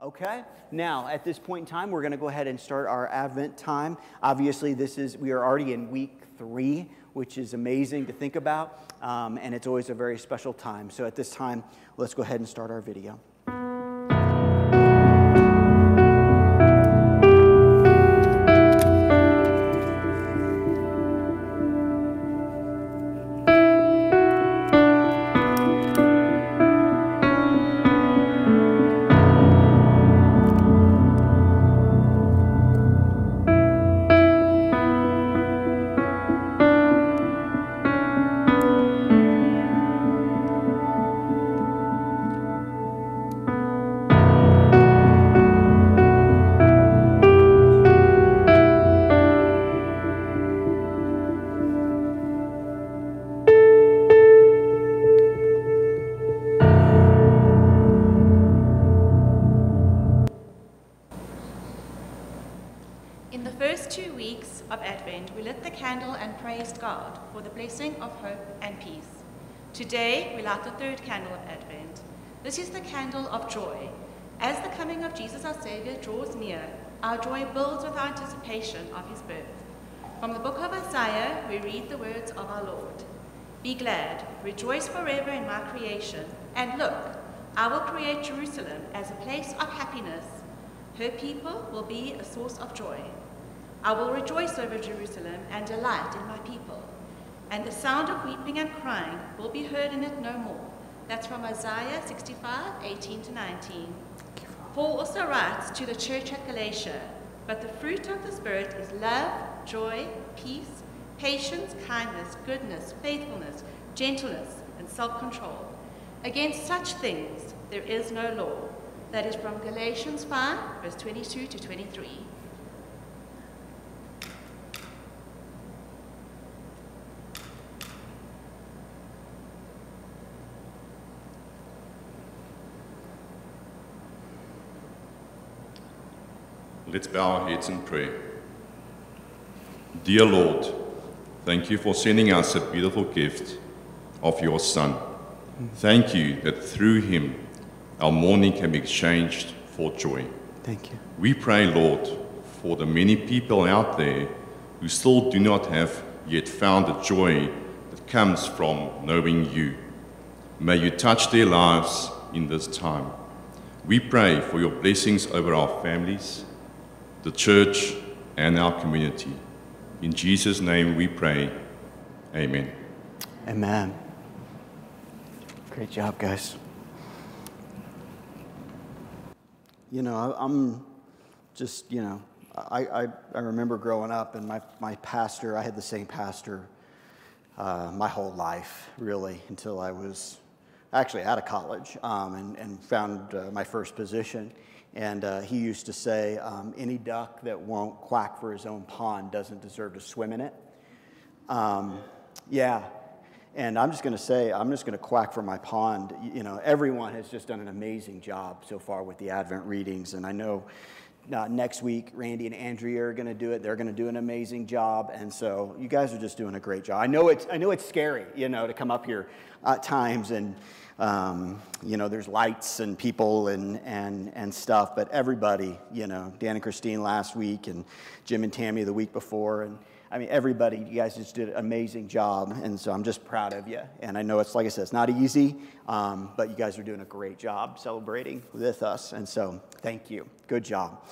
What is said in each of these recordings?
Okay, now at this point in time, we're going to go ahead and start our Advent time. Obviously, this is, we are already in week three, which is amazing to think about, um, and it's always a very special time. So at this time, let's go ahead and start our video. Candle of joy. As the coming of Jesus our Savior draws near, our joy builds with our anticipation of his birth. From the book of Isaiah, we read the words of our Lord Be glad, rejoice forever in my creation, and look, I will create Jerusalem as a place of happiness. Her people will be a source of joy. I will rejoice over Jerusalem and delight in my people. And the sound of weeping and crying will be heard in it no more. That's from Isaiah 65, 18 to 19. Paul also writes to the church at Galatia, but the fruit of the Spirit is love, joy, peace, patience, kindness, goodness, faithfulness, gentleness, and self-control. Against such things there is no law. That is from Galatians 5, verse 22 to 23. Let's bow our heads in prayer. Dear Lord, thank you for sending us a beautiful gift of your Son. Thank you that through him our mourning can be exchanged for joy. Thank you. We pray, Lord, for the many people out there who still do not have yet found the joy that comes from knowing you. May you touch their lives in this time. We pray for your blessings over our families, the church, and our community. In Jesus' name we pray. Amen. Amen. Great job, guys. You know, I'm just, you know, I, I, I remember growing up and my, my pastor, I had the same pastor uh, my whole life, really, until I was actually out of college um, and, and found uh, my first position. And uh, he used to say, um, any duck that won't quack for his own pond doesn't deserve to swim in it. Um, yeah, and I'm just going to say, I'm just going to quack for my pond. You know, everyone has just done an amazing job so far with the Advent readings, and I know uh, next week Randy and Andrea are going to do it. They're going to do an amazing job, and so you guys are just doing a great job. I know it's, I know it's scary, you know, to come up here at times and. Um, you know, there's lights and people and, and, and stuff, but everybody, you know, Dan and Christine last week and Jim and Tammy the week before, and I mean, everybody, you guys just did an amazing job, and so I'm just proud of you. And I know it's, like I said, it's not easy, um, but you guys are doing a great job celebrating with us, and so thank you. Good job.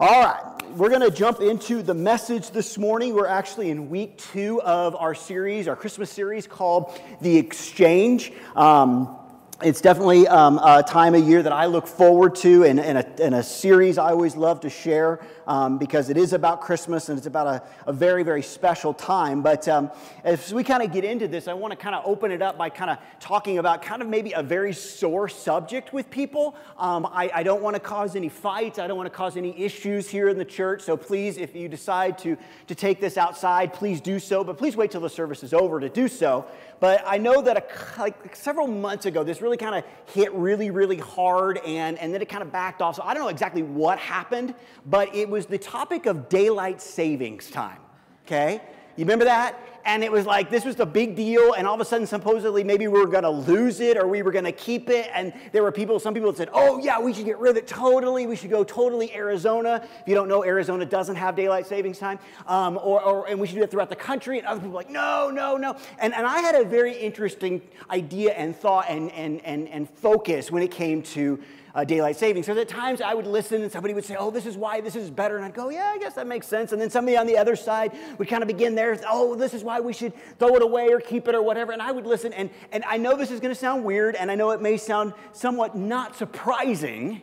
All right, we're going to jump into the message this morning. We're actually in week two of our series, our Christmas series called The Exchange. Um, it's definitely um, a time of year that I look forward to and, and, a, and a series I always love to share um, because it is about Christmas and it's about a, a very, very special time. But um, as we kind of get into this, I want to kind of open it up by kind of talking about kind of maybe a very sore subject with people. Um, I, I don't want to cause any fights, I don't want to cause any issues here in the church. So please, if you decide to, to take this outside, please do so. But please wait till the service is over to do so. But I know that a, like several months ago, this really kind of hit really, really hard, and, and then it kind of backed off. So I don't know exactly what happened, but it was the topic of daylight savings time. Okay? You remember that? And it was like this was the big deal, and all of a sudden, supposedly, maybe we were going to lose it or we were going to keep it. And there were people, some people said, "Oh yeah, we should get rid of it totally. We should go totally Arizona." If you don't know, Arizona doesn't have daylight savings time, um, or, or, and we should do it throughout the country. And other people were like, "No, no, no." And and I had a very interesting idea and thought and and and and focus when it came to uh, daylight savings. So at times I would listen and somebody would say, oh, this is why this is better. And I'd go, yeah, I guess that makes sense. And then somebody on the other side would kind of begin there, oh, this is why we should throw it away or keep it or whatever. And I would listen. And, and I know this is going to sound weird and I know it may sound somewhat not surprising.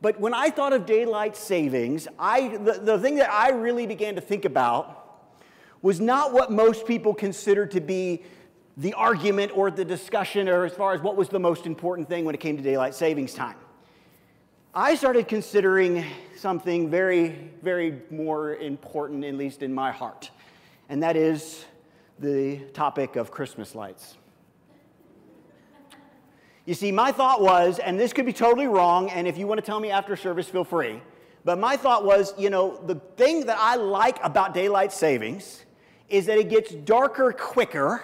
But when I thought of daylight savings, I, the, the thing that I really began to think about was not what most people consider to be the argument or the discussion or as far as what was the most important thing when it came to daylight savings time. I started considering something very, very more important, at least in my heart, and that is the topic of Christmas lights. You see, my thought was, and this could be totally wrong, and if you want to tell me after service, feel free. But my thought was, you know, the thing that I like about daylight savings is that it gets darker quicker,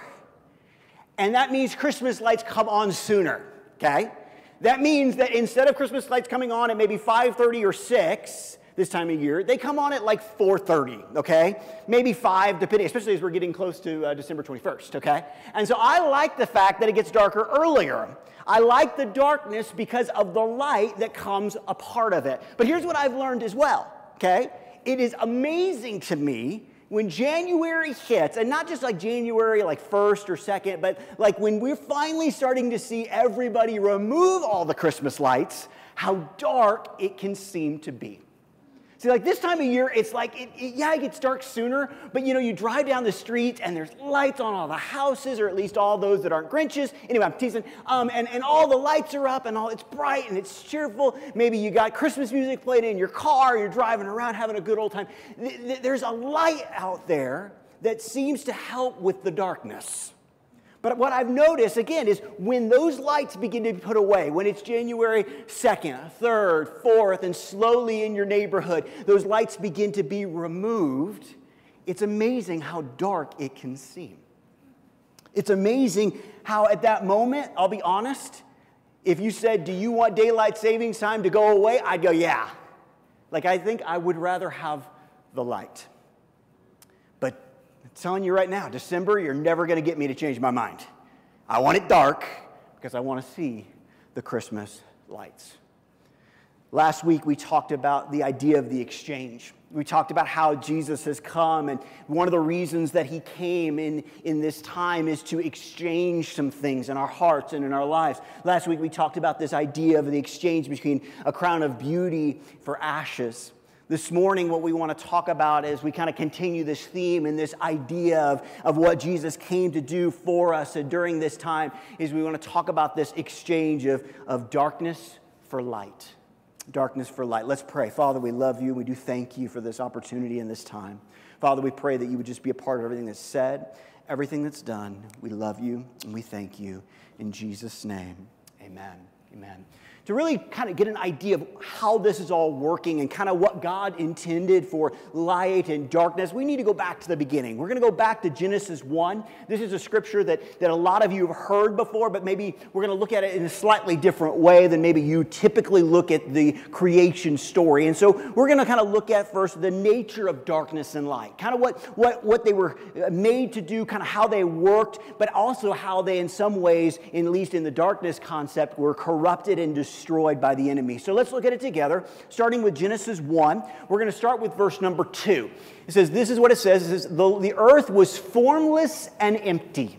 and that means Christmas lights come on sooner, okay? That means that instead of Christmas lights coming on at maybe 5:30 or 6 this time of year, they come on at like 4:30, okay? Maybe 5 depending, especially as we're getting close to uh, December 21st, okay? And so I like the fact that it gets darker earlier. I like the darkness because of the light that comes a part of it. But here's what I've learned as well, okay? It is amazing to me when January hits, and not just like January, like first or second, but like when we're finally starting to see everybody remove all the Christmas lights, how dark it can seem to be. See, like this time of year, it's like, it, it, yeah, it gets dark sooner, but you know, you drive down the street and there's lights on all the houses, or at least all those that aren't Grinches. Anyway, I'm teasing. Um, and, and all the lights are up and all it's bright and it's cheerful. Maybe you got Christmas music played in your car, you're driving around having a good old time. There's a light out there that seems to help with the darkness. But what I've noticed again is when those lights begin to be put away, when it's January 2nd, 3rd, 4th, and slowly in your neighborhood, those lights begin to be removed, it's amazing how dark it can seem. It's amazing how, at that moment, I'll be honest, if you said, Do you want daylight savings time to go away? I'd go, Yeah. Like, I think I would rather have the light telling you right now, December, you're never going to get me to change my mind. I want it dark because I want to see the Christmas lights. Last week, we talked about the idea of the exchange. We talked about how Jesus has come, and one of the reasons that he came in, in this time is to exchange some things in our hearts and in our lives. Last week, we talked about this idea of the exchange between a crown of beauty for ashes. This morning, what we want to talk about is we kind of continue this theme and this idea of, of what Jesus came to do for us and during this time is we want to talk about this exchange of, of darkness for light. Darkness for light. Let's pray. Father, we love you. We do thank you for this opportunity and this time. Father, we pray that you would just be a part of everything that's said, everything that's done. We love you and we thank you. In Jesus' name, amen. Amen to really kind of get an idea of how this is all working and kind of what God intended for light and darkness, we need to go back to the beginning. We're going to go back to Genesis 1. This is a scripture that, that a lot of you have heard before, but maybe we're going to look at it in a slightly different way than maybe you typically look at the creation story. And so we're going to kind of look at first the nature of darkness and light, kind of what, what, what they were uh, made to do, kind of how they worked, but also how they, in some ways, at least in the darkness concept, were corrupted and destroyed destroyed by the enemy. So let's look at it together, starting with Genesis 1. We're going to start with verse number 2. It says, This is what it says. It says, The, the earth was formless and empty,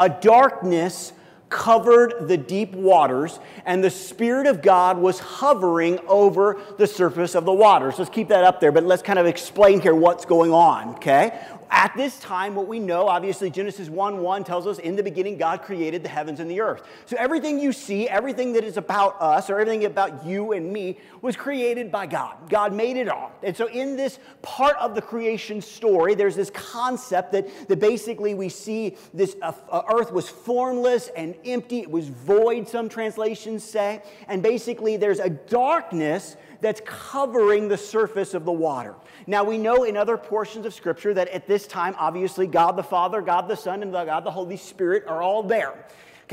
a darkness covered the deep waters, and the Spirit of God was hovering over the surface of the waters. Let's keep that up there, but let's kind of explain here what's going on, okay? At this time, what we know, obviously, Genesis 1 1 tells us in the beginning, God created the heavens and the earth. So everything you see, everything that is about us, or everything about you and me, was created by God. God made it all. And so, in this part of the creation story, there's this concept that, that basically we see this uh, uh, earth was formless and empty, it was void, some translations say. And basically, there's a darkness that's covering the surface of the water. Now, we know in other portions of Scripture that at this time, obviously, God the Father, God the Son, and God the Holy Spirit are all there.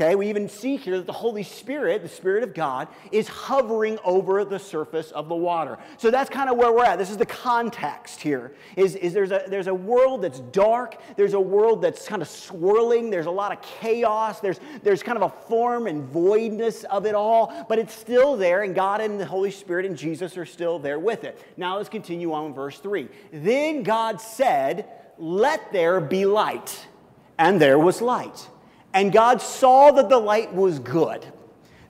Okay, we even see here that the Holy Spirit, the Spirit of God, is hovering over the surface of the water. So that's kind of where we're at. This is the context here. Is, is there's, a, there's a world that's dark, there's a world that's kind of swirling, there's a lot of chaos, there's, there's kind of a form and voidness of it all, but it's still there, and God and the Holy Spirit and Jesus are still there with it. Now let's continue on verse 3. Then God said, Let there be light. And there was light. And God saw that the light was good.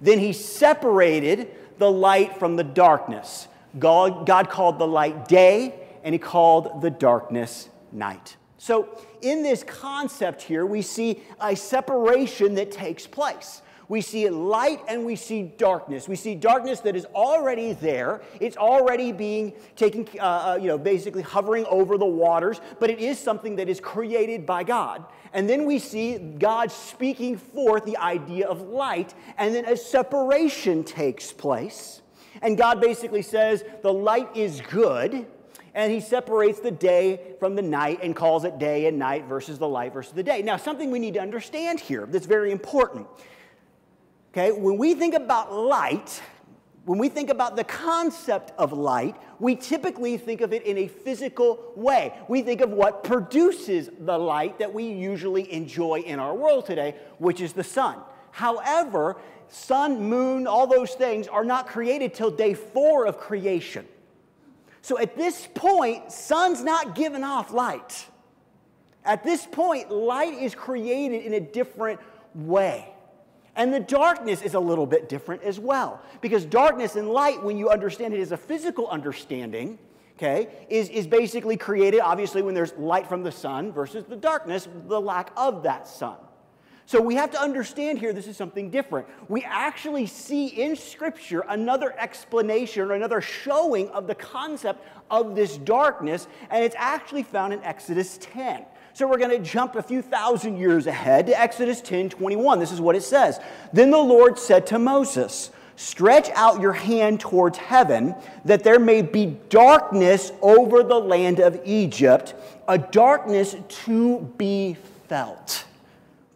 Then he separated the light from the darkness. God, God called the light day, and he called the darkness night. So, in this concept here, we see a separation that takes place. We see light and we see darkness. We see darkness that is already there. It's already being taken, uh, uh, you know, basically hovering over the waters, but it is something that is created by God. And then we see God speaking forth the idea of light, and then a separation takes place. And God basically says, the light is good, and he separates the day from the night and calls it day and night versus the light versus the day. Now, something we need to understand here that's very important Okay, when we think about light, when we think about the concept of light, we typically think of it in a physical way. We think of what produces the light that we usually enjoy in our world today, which is the sun. However, sun, moon, all those things are not created till day four of creation. So at this point, sun's not giving off light. At this point, light is created in a different way. And the darkness is a little bit different as well. Because darkness and light, when you understand it as a physical understanding, okay, is, is basically created, obviously, when there's light from the sun versus the darkness, the lack of that sun. So we have to understand here this is something different. We actually see in Scripture another explanation or another showing of the concept of this darkness, and it's actually found in Exodus 10. So we're going to jump a few thousand years ahead to Exodus 10 21. This is what it says. Then the Lord said to Moses, Stretch out your hand towards heaven, that there may be darkness over the land of Egypt, a darkness to be felt.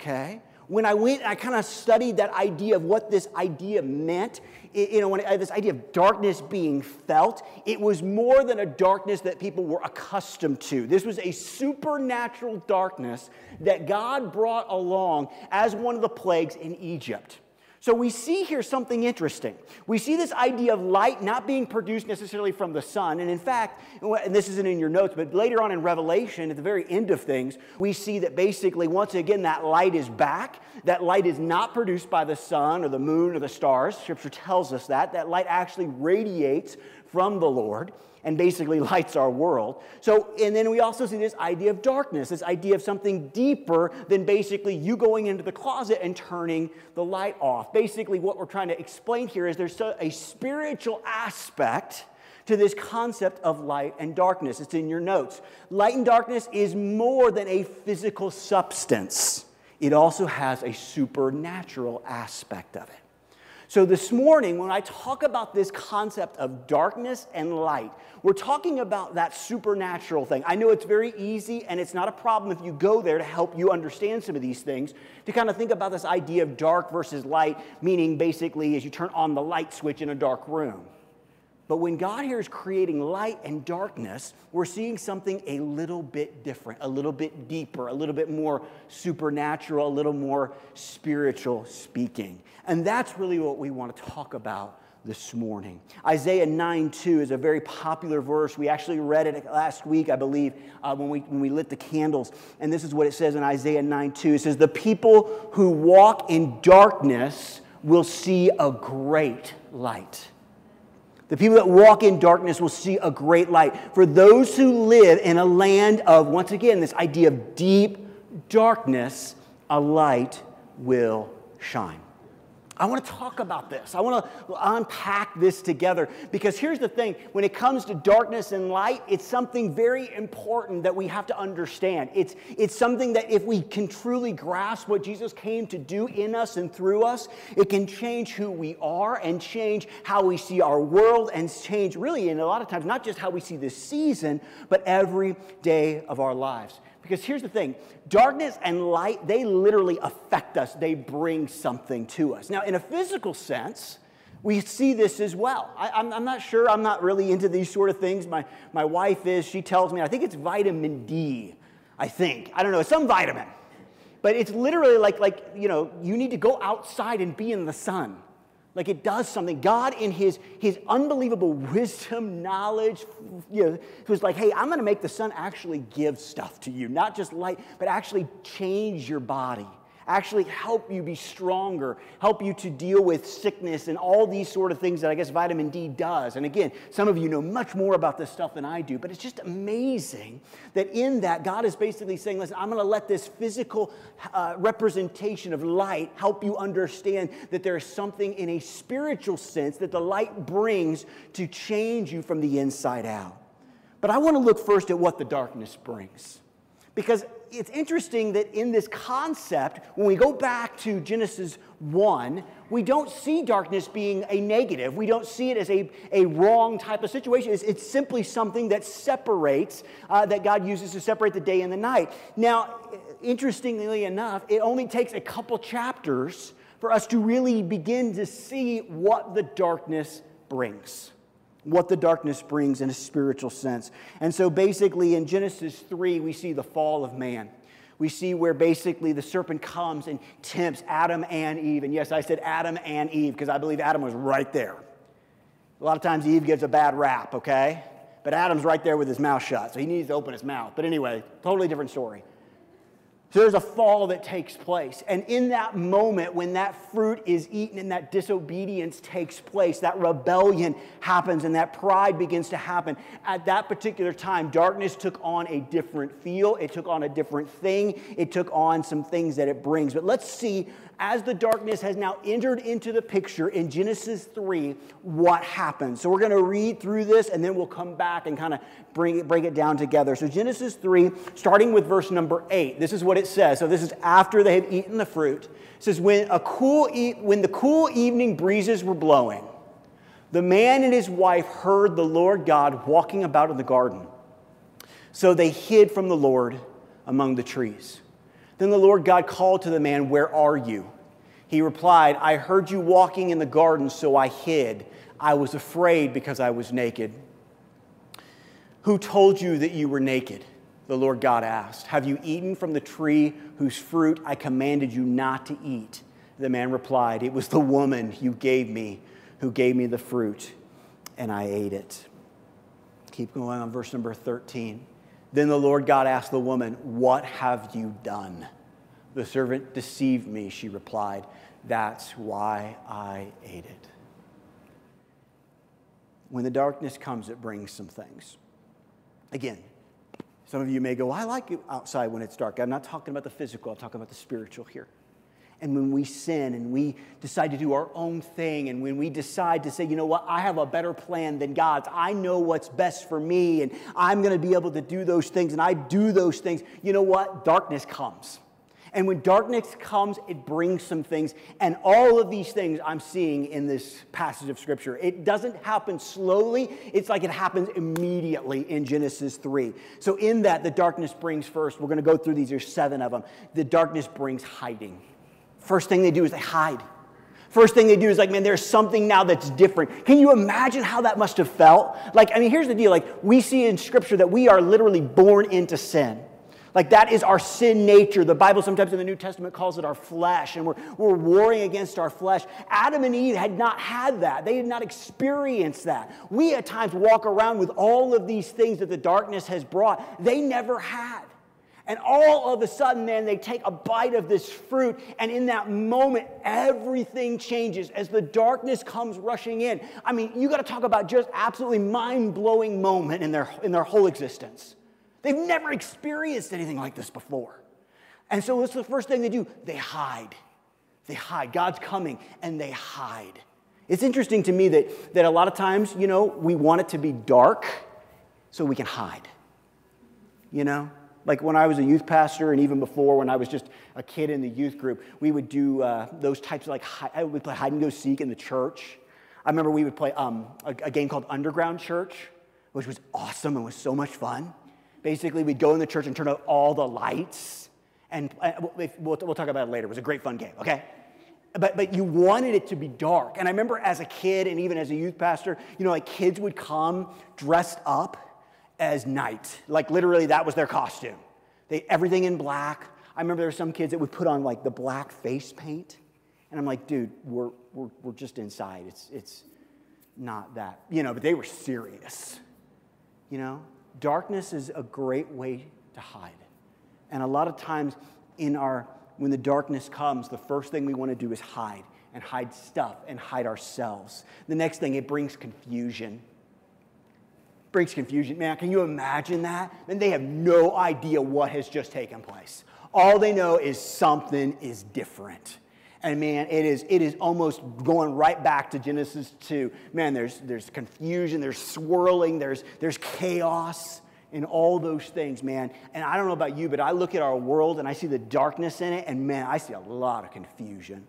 Okay? When I went, I kind of studied that idea of what this idea meant you know, when I, this idea of darkness being felt, it was more than a darkness that people were accustomed to. This was a supernatural darkness that God brought along as one of the plagues in Egypt. So we see here something interesting. We see this idea of light not being produced necessarily from the sun. And in fact, and this isn't in your notes, but later on in Revelation, at the very end of things, we see that basically, once again, that light is back. That light is not produced by the sun or the moon or the stars. Scripture tells us that. That light actually radiates from the Lord and basically lights our world. So, and then we also see this idea of darkness, this idea of something deeper than basically you going into the closet and turning the light off. Basically, what we're trying to explain here is there's a spiritual aspect to this concept of light and darkness. It's in your notes. Light and darkness is more than a physical substance, it also has a supernatural aspect of it. So, this morning, when I talk about this concept of darkness and light, we're talking about that supernatural thing. I know it's very easy and it's not a problem if you go there to help you understand some of these things, to kind of think about this idea of dark versus light, meaning basically as you turn on the light switch in a dark room. But when God here is creating light and darkness, we're seeing something a little bit different, a little bit deeper, a little bit more supernatural, a little more spiritual speaking. And that's really what we want to talk about this morning. Isaiah 9 2 is a very popular verse. We actually read it last week, I believe, uh, when, we, when we lit the candles. And this is what it says in Isaiah 9 2. It says, The people who walk in darkness will see a great light. The people that walk in darkness will see a great light. For those who live in a land of, once again, this idea of deep darkness, a light will shine. I want to talk about this. I want to unpack this together because here's the thing when it comes to darkness and light, it's something very important that we have to understand. It's, it's something that if we can truly grasp what Jesus came to do in us and through us, it can change who we are and change how we see our world and change, really, in a lot of times, not just how we see this season, but every day of our lives. Because here's the thing darkness and light, they literally affect us, they bring something to us. Now, in a physical sense, we see this as well. I, am not sure, I'm not really into these sort of things. My, my wife is, she tells me, I think it's vitamin D, I think. I don't know, some vitamin. But it's literally like, like, you know, you need to go outside and be in the sun. Like it does something. God, in his, his unbelievable wisdom, knowledge, you know, was like, hey, I'm going to make the sun actually give stuff to you, not just light, but actually change your body actually help you be stronger, help you to deal with sickness and all these sort of things that I guess vitamin D does. And again, some of you know much more about this stuff than I do, but it's just amazing that in that, God is basically saying, listen, I'm going to let this physical uh, representation of light help you understand that there is something in a spiritual sense that the light brings to change you from the inside out. But I want to look first at what the darkness brings. Because it's interesting that in this concept, when we go back to Genesis 1, we don't see darkness being a negative. We don't see it as a, a wrong type of situation. It's, it's simply something that separates, uh, that God uses to separate the day and the night. Now, interestingly enough, it only takes a couple chapters for us to really begin to see what the darkness brings what the darkness brings in a spiritual sense. And so basically in Genesis 3, we see the fall of man. We see where basically the serpent comes and tempts Adam and Eve. And yes, I said Adam and Eve because I believe Adam was right there. A lot of times Eve gives a bad rap, okay? But Adam's right there with his mouth shut, so he needs to open his mouth. But anyway, totally different story. There's a fall that takes place. And in that moment, when that fruit is eaten and that disobedience takes place, that rebellion happens and that pride begins to happen, at that particular time, darkness took on a different feel. It took on a different thing. It took on some things that it brings. But let's see as the darkness has now entered into the picture in Genesis 3, what happens. So we're going to read through this and then we'll come back and kind of bring it, break it down together. So Genesis 3, starting with verse number 8, this is what it says. So this is after they have eaten the fruit. It says, when, a cool e- when the cool evening breezes were blowing, the man and his wife heard the Lord God walking about in the garden. So they hid from the Lord among the trees. Then the Lord God called to the man, Where are you? He replied, I heard you walking in the garden, so I hid. I was afraid because I was naked. Who told you that you were naked? The Lord God asked. Have you eaten from the tree whose fruit I commanded you not to eat? The man replied, It was the woman you gave me who gave me the fruit, and I ate it. Keep going on verse number 13. Then the Lord God asked the woman, What have you done? The servant deceived me, she replied. That's why I ate it. When the darkness comes, it brings some things. Again, some of you may go, I like it outside when it's dark. I'm not talking about the physical, I'm talking about the spiritual here. And when we sin and we decide to do our own thing, and when we decide to say, you know what, I have a better plan than God's, I know what's best for me, and I'm going to be able to do those things, and I do those things, you know what? Darkness comes. And when darkness comes, it brings some things. And all of these things I'm seeing in this passage of Scripture. It doesn't happen slowly, it's like it happens immediately in Genesis 3. So, in that, the darkness brings first, we're going to go through these, there's seven of them. The darkness brings hiding. First thing they do is they hide. First thing they do is like, man, there's something now that's different. Can you imagine how that must have felt? Like, I mean, here's the deal. Like, we see in Scripture that we are literally born into sin. Like, that is our sin nature. The Bible sometimes in the New Testament calls it our flesh, and we're, we're warring against our flesh. Adam and Eve had not had that, they had not experienced that. We at times walk around with all of these things that the darkness has brought, they never had. And all of a sudden, man, they take a bite of this fruit, and in that moment, everything changes as the darkness comes rushing in. I mean, you got to talk about just absolutely mind blowing moment in their, in their whole existence. They've never experienced anything like this before. And so, what's the first thing they do? They hide. They hide. God's coming and they hide. It's interesting to me that, that a lot of times, you know, we want it to be dark so we can hide. You know? Like when I was a youth pastor, and even before when I was just a kid in the youth group, we would do uh, those types of like, I would play hide and go seek in the church. I remember we would play um, a, a game called Underground Church, which was awesome and was so much fun. Basically, we'd go in the church and turn out all the lights. And uh, we'll, we'll talk about it later. It was a great fun game, okay? But, but you wanted it to be dark. And I remember as a kid and even as a youth pastor, you know, like kids would come dressed up as night. Like literally, that was their costume. They, everything in black. I remember there were some kids that would put on like the black face paint. And I'm like, dude, we're, we're, we're just inside. It's, it's not that, you know, but they were serious. You know, darkness is a great way to hide. And a lot of times in our, when the darkness comes, the first thing we want to do is hide and hide stuff and hide ourselves. The next thing, it brings confusion brings confusion. Man, can you imagine that? Then they have no idea what has just taken place. All they know is something is different. And man, it is, it is almost going right back to Genesis 2. Man, there's, there's confusion, there's swirling, there's, there's chaos in all those things, man. And I don't know about you, but I look at our world and I see the darkness in it, and man, I see a lot of confusion.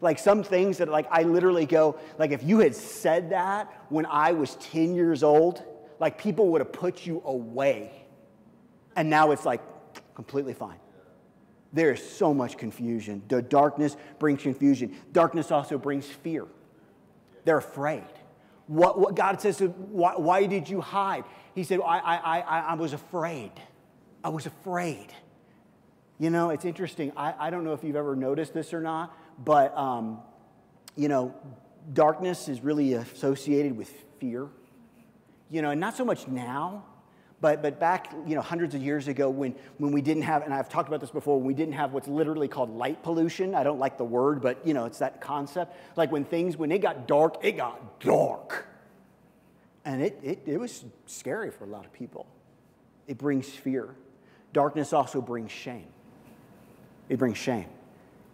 Like some things that, like, I literally go, like, if you had said that when I was 10 years old, like people would have put you away. And now it's like completely fine. There is so much confusion. The darkness brings confusion. Darkness also brings fear. They're afraid. What, what God says, why, why did you hide? He said, I, I, I, I was afraid. I was afraid. You know, it's interesting. I, I don't know if you've ever noticed this or not, but, um, you know, darkness is really associated with fear you know, and not so much now, but, but back, you know, hundreds of years ago when, when we didn't have, and I've talked about this before, when we didn't have what's literally called light pollution. I don't like the word, but, you know, it's that concept. Like when things, when it got dark, it got dark. And it, it, it was scary for a lot of people. It brings fear. Darkness also brings shame. It brings shame.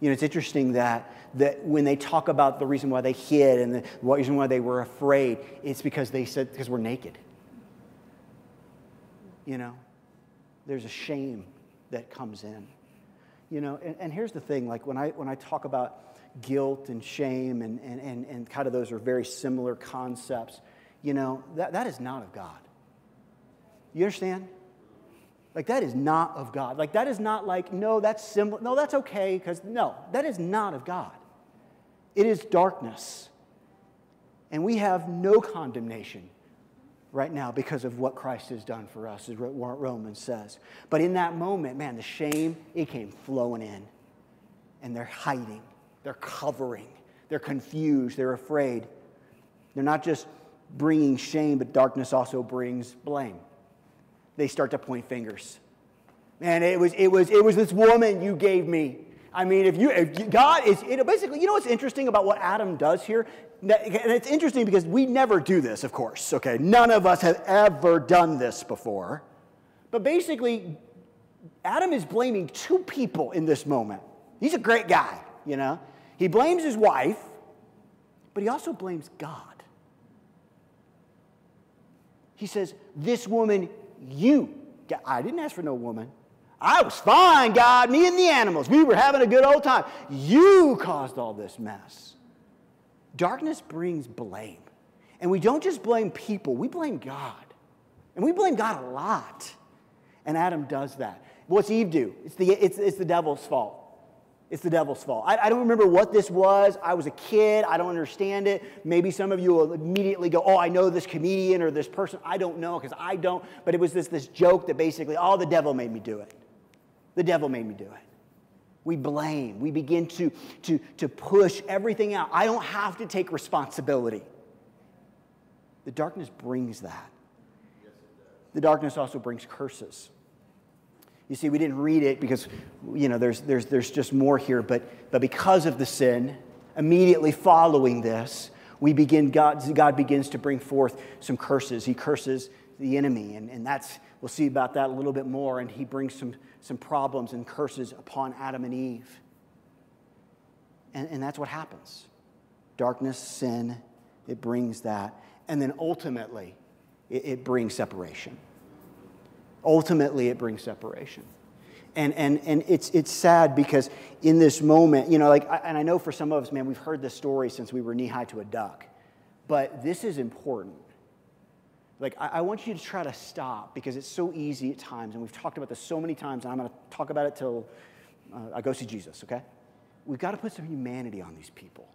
You know, it's interesting that, that when they talk about the reason why they hid and the reason why they were afraid, it's because they said, because we're naked. You know, there's a shame that comes in. You know, and, and here's the thing like when I, when I talk about guilt and shame, and, and, and, and kind of those are very similar concepts, you know, that, that is not of God. You understand? Like, that is not of God. Like, that is not like, no, that's simple. No, that's okay, because no, that is not of God. It is darkness. And we have no condemnation right now because of what Christ has done for us, as Romans says. But in that moment, man, the shame, it came flowing in. And they're hiding, they're covering, they're confused, they're afraid. They're not just bringing shame, but darkness also brings blame they start to point fingers. Man, it was, it was, it was this woman you gave me. I mean, if you, if God is, it, basically, you know what's interesting about what Adam does here? And it's interesting because we never do this, of course, okay? None of us have ever done this before. But basically, Adam is blaming two people in this moment. He's a great guy, you know? He blames his wife, but he also blames God. He says, This woman you. I didn't ask for no woman. I was fine, God, me and the animals. We were having a good old time. You caused all this mess. Darkness brings blame. And we don't just blame people, we blame God. And we blame God a lot. And Adam does that. What's Eve do? It's the, it's, it's the devil's fault. It's the devil's fault. I, I, don't remember what this was. I was a kid. I don't understand it. Maybe some of you will immediately go, Oh, I know this comedian or this person. I don't know because I don't. But it was this, this joke that basically, Oh, the devil made me do it. The devil made me do it. We blame. We begin to, to, to push everything out. I don't have to take responsibility. The darkness brings that. The darkness also brings curses. You see, we didn't read it because, you know, there's, there's, there's just more here, but, but because of the sin, immediately following this, we begin, God, God begins to bring forth some curses. He curses the enemy, and, and that's, we'll see about that a little bit more, and he brings some, some problems and curses upon Adam and Eve. And, and that's what happens. Darkness, sin, it brings that. And then ultimately, it, it brings separation. Ultimately, it brings separation. And, and, and it's, it's sad because in this moment, you know, like, and I know for some of us, man, we've heard this story since we were knee high to a duck, but this is important. Like, I, I want you to try to stop because it's so easy at times, and we've talked about this so many times, and I'm going to talk about it till uh, I go see Jesus, okay? We've got to put some humanity on these people.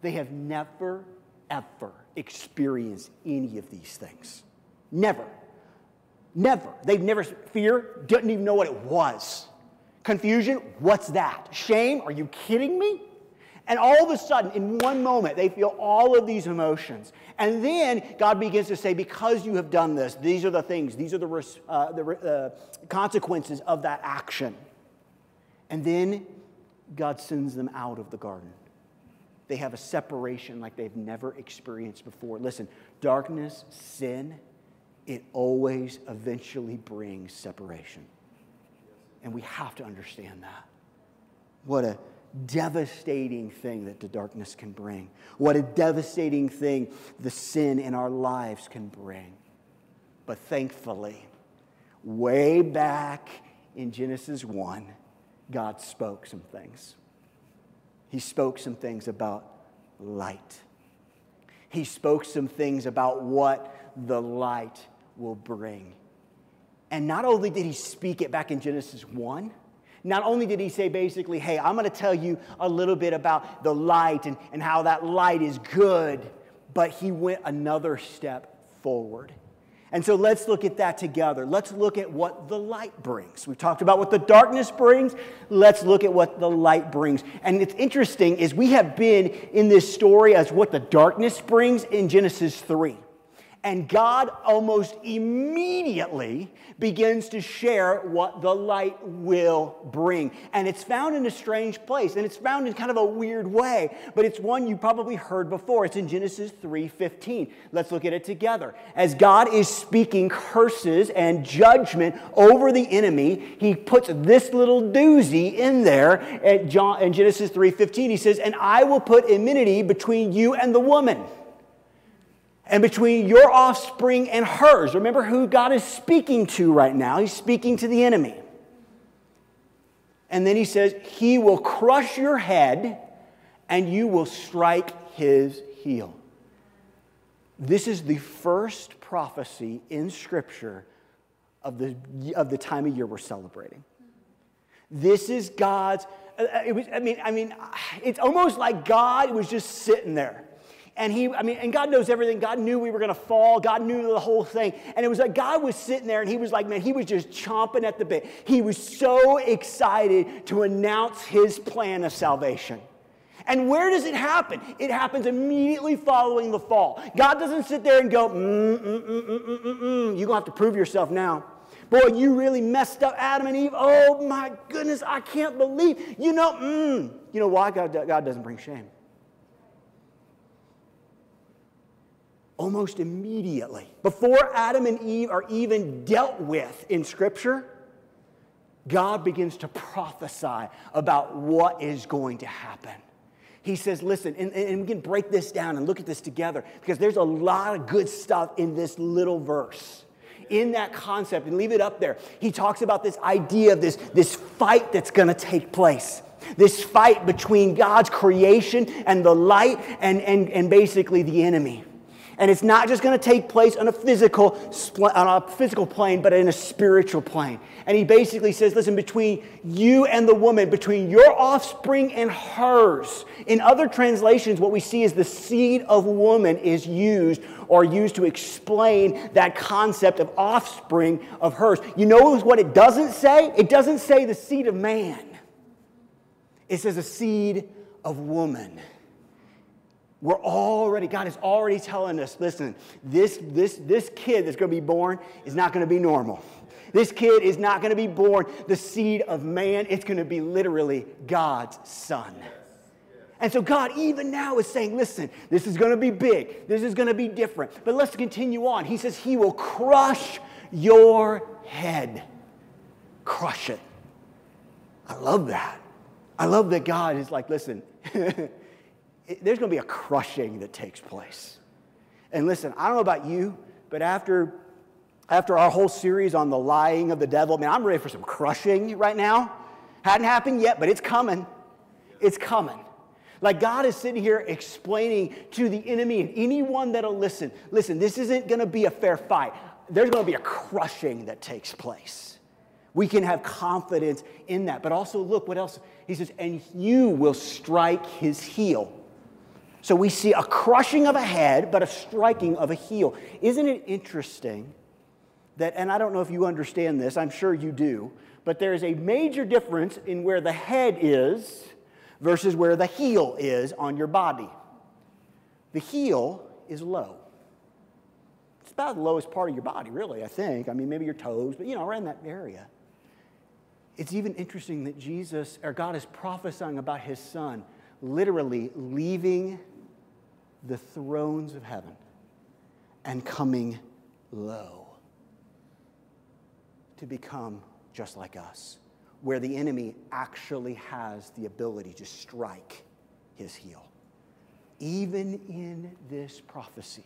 They have never, ever experienced any of these things. Never. Never. They've never, fear, didn't even know what it was. Confusion, what's that? Shame, are you kidding me? And all of a sudden, in one moment, they feel all of these emotions. And then God begins to say, Because you have done this, these are the things, these are the, uh, the uh, consequences of that action. And then God sends them out of the garden. They have a separation like they've never experienced before. Listen, darkness, sin, it always eventually brings separation. And we have to understand that. What a devastating thing that the darkness can bring. What a devastating thing the sin in our lives can bring. But thankfully, way back in Genesis 1, God spoke some things. He spoke some things about light. He spoke some things about what the light will bring. And not only did he speak it back in Genesis 1, not only did he say basically, hey, I'm going to tell you a little bit about the light and, and how that light is good, but he went another step forward. And so let's look at that together. Let's look at what the light brings. We've talked about what the darkness brings. Let's look at what the light brings. And it's interesting is we have been in this story as what the darkness brings in Genesis 3. And God almost immediately begins to share what the light will bring. And it's found in a strange place, and it's found in kind of a weird way, but it's one you probably heard before. It's in Genesis 3:15. Let's look at it together. As God is speaking curses and judgment over the enemy, he puts this little doozy in there at John, in Genesis 3:15. He says, "And I will put enmity between you and the woman." And between your offspring and hers. Remember who God is speaking to right now. He's speaking to the enemy. And then he says, He will crush your head and you will strike his heel. This is the first prophecy in Scripture of the, of the time of year we're celebrating. This is God's, uh, it was, I mean, I mean, it's almost like God was just sitting there and he, I mean, and God knows everything. God knew we were going to fall. God knew the whole thing. And it was like God was sitting there and he was like, man, he was just chomping at the bit. He was so excited to announce his plan of salvation. And where does it happen? It happens immediately following the fall. God doesn't sit there and go, mm, mm, mm, you're going to have to prove yourself now. Boy, you really messed up Adam and Eve. Oh my goodness, I can't believe. You know, mm. you know why God, God doesn't bring shame? Almost immediately. Before Adam and Eve are even dealt with in Scripture, God begins to prophesy about what is going to happen. He says, listen, and, and, we can break this down and look at this together because there's a lot of good stuff in this little verse. In that concept, and leave it up there, he talks about this idea of this, this fight that's to take place. This fight between God's creation and the light and, and, and basically the enemy. And it's not just going to take place on a physical on a physical plane, but in a spiritual plane. And he basically says, listen, between you and the woman, between your offspring and hers. In other translations, what we see is the seed of woman is used or used to explain that concept of offspring of hers. You know what it doesn't say? It doesn't say the seed of man. It says a seed of woman. We're already, God is already telling us listen, this, this, this kid that's going to be born is not going to be normal. This kid is not going to be born the seed of man. It's going to be literally God's son. And so God, even now, is saying, listen, this is going to be big. This is going to be different. But let's continue on. He says, He will crush your head. Crush it. I love that. I love that God is like, listen, there's going to be a crushing that takes place. And listen, I don't know about you, but after, after our whole series on the lying of the devil, man, I'm ready for some crushing right now. Hadn't happened yet, but it's coming. It's coming. Like God is sitting here explaining to the enemy and anyone that'll listen listen, this isn't going to be a fair fight. There's going to be a crushing that takes place. We can have confidence in that. But also, look what else. He says, and you will strike his heel. So we see a crushing of a head, but a striking of a heel. Isn't it interesting that, and I don't know if you understand this, I'm sure you do, but there is a major difference in where the head is versus where the heel is on your body. The heel is low. It's about the lowest part of your body, really, I think. I mean, maybe your toes, but you know, around that area. It's even interesting that Jesus, or God, is prophesying about his son literally leaving the thrones of heaven and coming low to become just like us where the enemy actually has the ability to strike his heel. Even in this prophecy.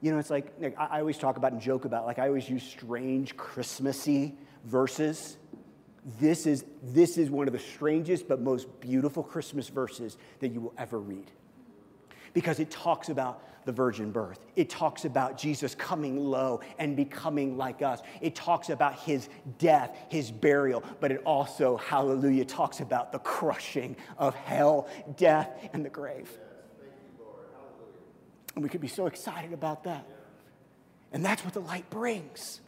You know, it's like, I always talk about and joke about, like, I always use strange Christmassy verses. This is, this is one of the strangest but most beautiful Christmas verses that you will ever read because it talks about the virgin birth. It talks about Jesus coming low and becoming like us. It talks about his death, his burial, but it also, hallelujah, talks about the crushing of hell, death, and the grave. And we could be so excited about that. And that's what the light brings.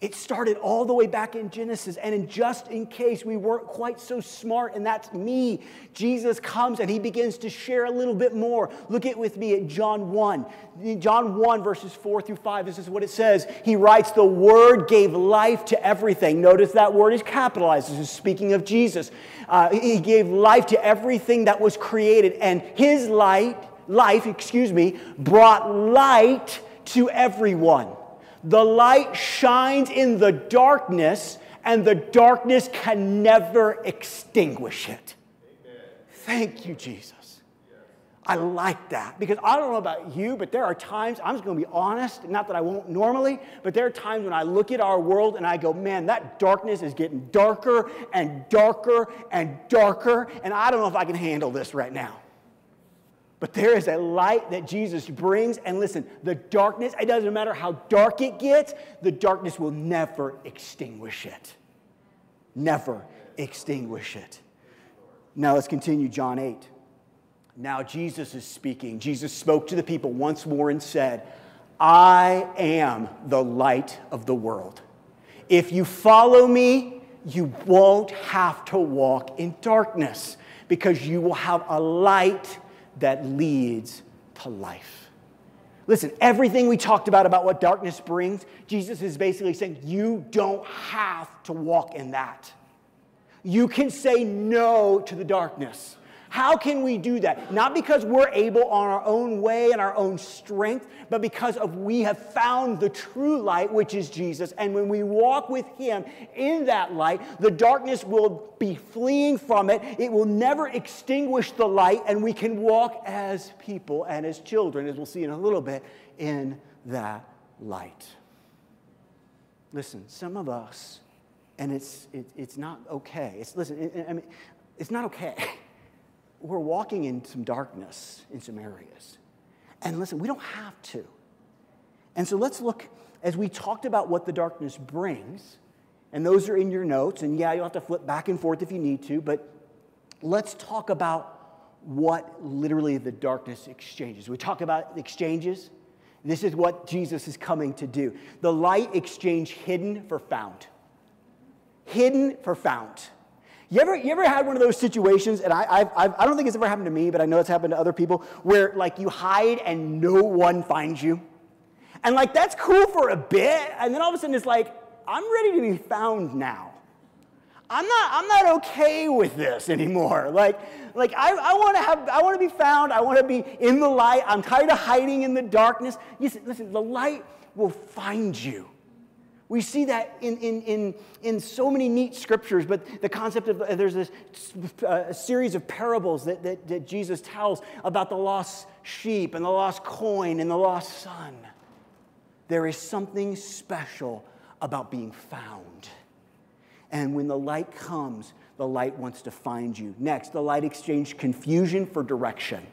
It started all the way back in Genesis. And in just in case we weren't quite so smart, and that's me, Jesus comes and he begins to share a little bit more. Look at with me at John 1. John 1, verses 4 through 5, this is what it says. He writes, The Word gave life to everything. Notice that word is capitalized. This is speaking of Jesus. Uh, he gave life to everything that was created, and his light, life, excuse me, brought light to everyone. The light shines in the darkness, and the darkness can never extinguish it. Amen. Thank you, Jesus. I like that because I don't know about you, but there are times, I'm just going to be honest, not that I won't normally, but there are times when I look at our world and I go, man, that darkness is getting darker and darker and darker, and I don't know if I can handle this right now. But there is a light that Jesus brings. And listen, the darkness, it doesn't matter how dark it gets, the darkness will never extinguish it. Never extinguish it. Now let's continue, John 8. Now Jesus is speaking. Jesus spoke to the people once more and said, I am the light of the world. If you follow me, you won't have to walk in darkness because you will have a light that leads to life. Listen, everything we talked about about what darkness brings, Jesus is basically saying you don't have to walk in that. You can say no to the darkness. How can we do that? Not because we're able on our own way and our own strength, but because of we have found the true light, which is Jesus. And when we walk with him in that light, the darkness will be fleeing from it. It will never extinguish the light, and we can walk as people and as children, as we'll see in a little bit, in that light. Listen, some of us, and it's, it, it's not okay. It's, listen, I mean, it's not okay. we're walking in some darkness in some areas. And listen, we don't have to. And so let's look, as we talked about what the darkness brings, and those are in your notes, and yeah, you'll have to flip back and forth if you need to, but let's talk about what literally the darkness exchanges. We talk about exchanges. This is what Jesus is coming to do. The light exchange hidden for found. Hidden for found. You ever, you ever had one of those situations, and I, I've, I've, I don't think it's ever happened to me, but I know it's happened to other people, where like you hide and no one finds you? And like that's cool for a bit, and then all of a sudden it's like, I'm ready to be found now. I'm not, I'm not okay with this anymore. Like, like I, I want to have, I want to be found. I want to be in the light. I'm tired of hiding in the darkness. Listen, listen, the light will find you. We see that in, in, in, in so many neat scriptures, but the concept of there's this uh, series of parables that, that, that Jesus tells about the lost sheep and the lost coin and the lost son. There is something special about being found. And when the light comes, the light wants to find you. Next, the light exchanged confusion for direction.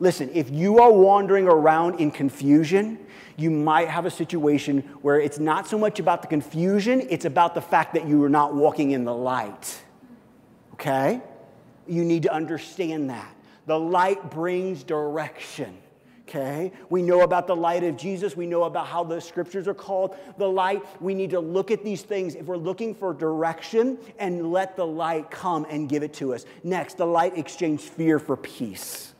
Listen, if you are wandering around in confusion, you might have a situation where it's not so much about the confusion, it's about the fact that you are not walking in the light. Okay? You need to understand that. The light brings direction. Okay? We know about the light of Jesus. We know about how the scriptures are called the light. We need to look at these things if we're looking for direction and let the light come and give it to us. Next, the light exchanged fear for peace.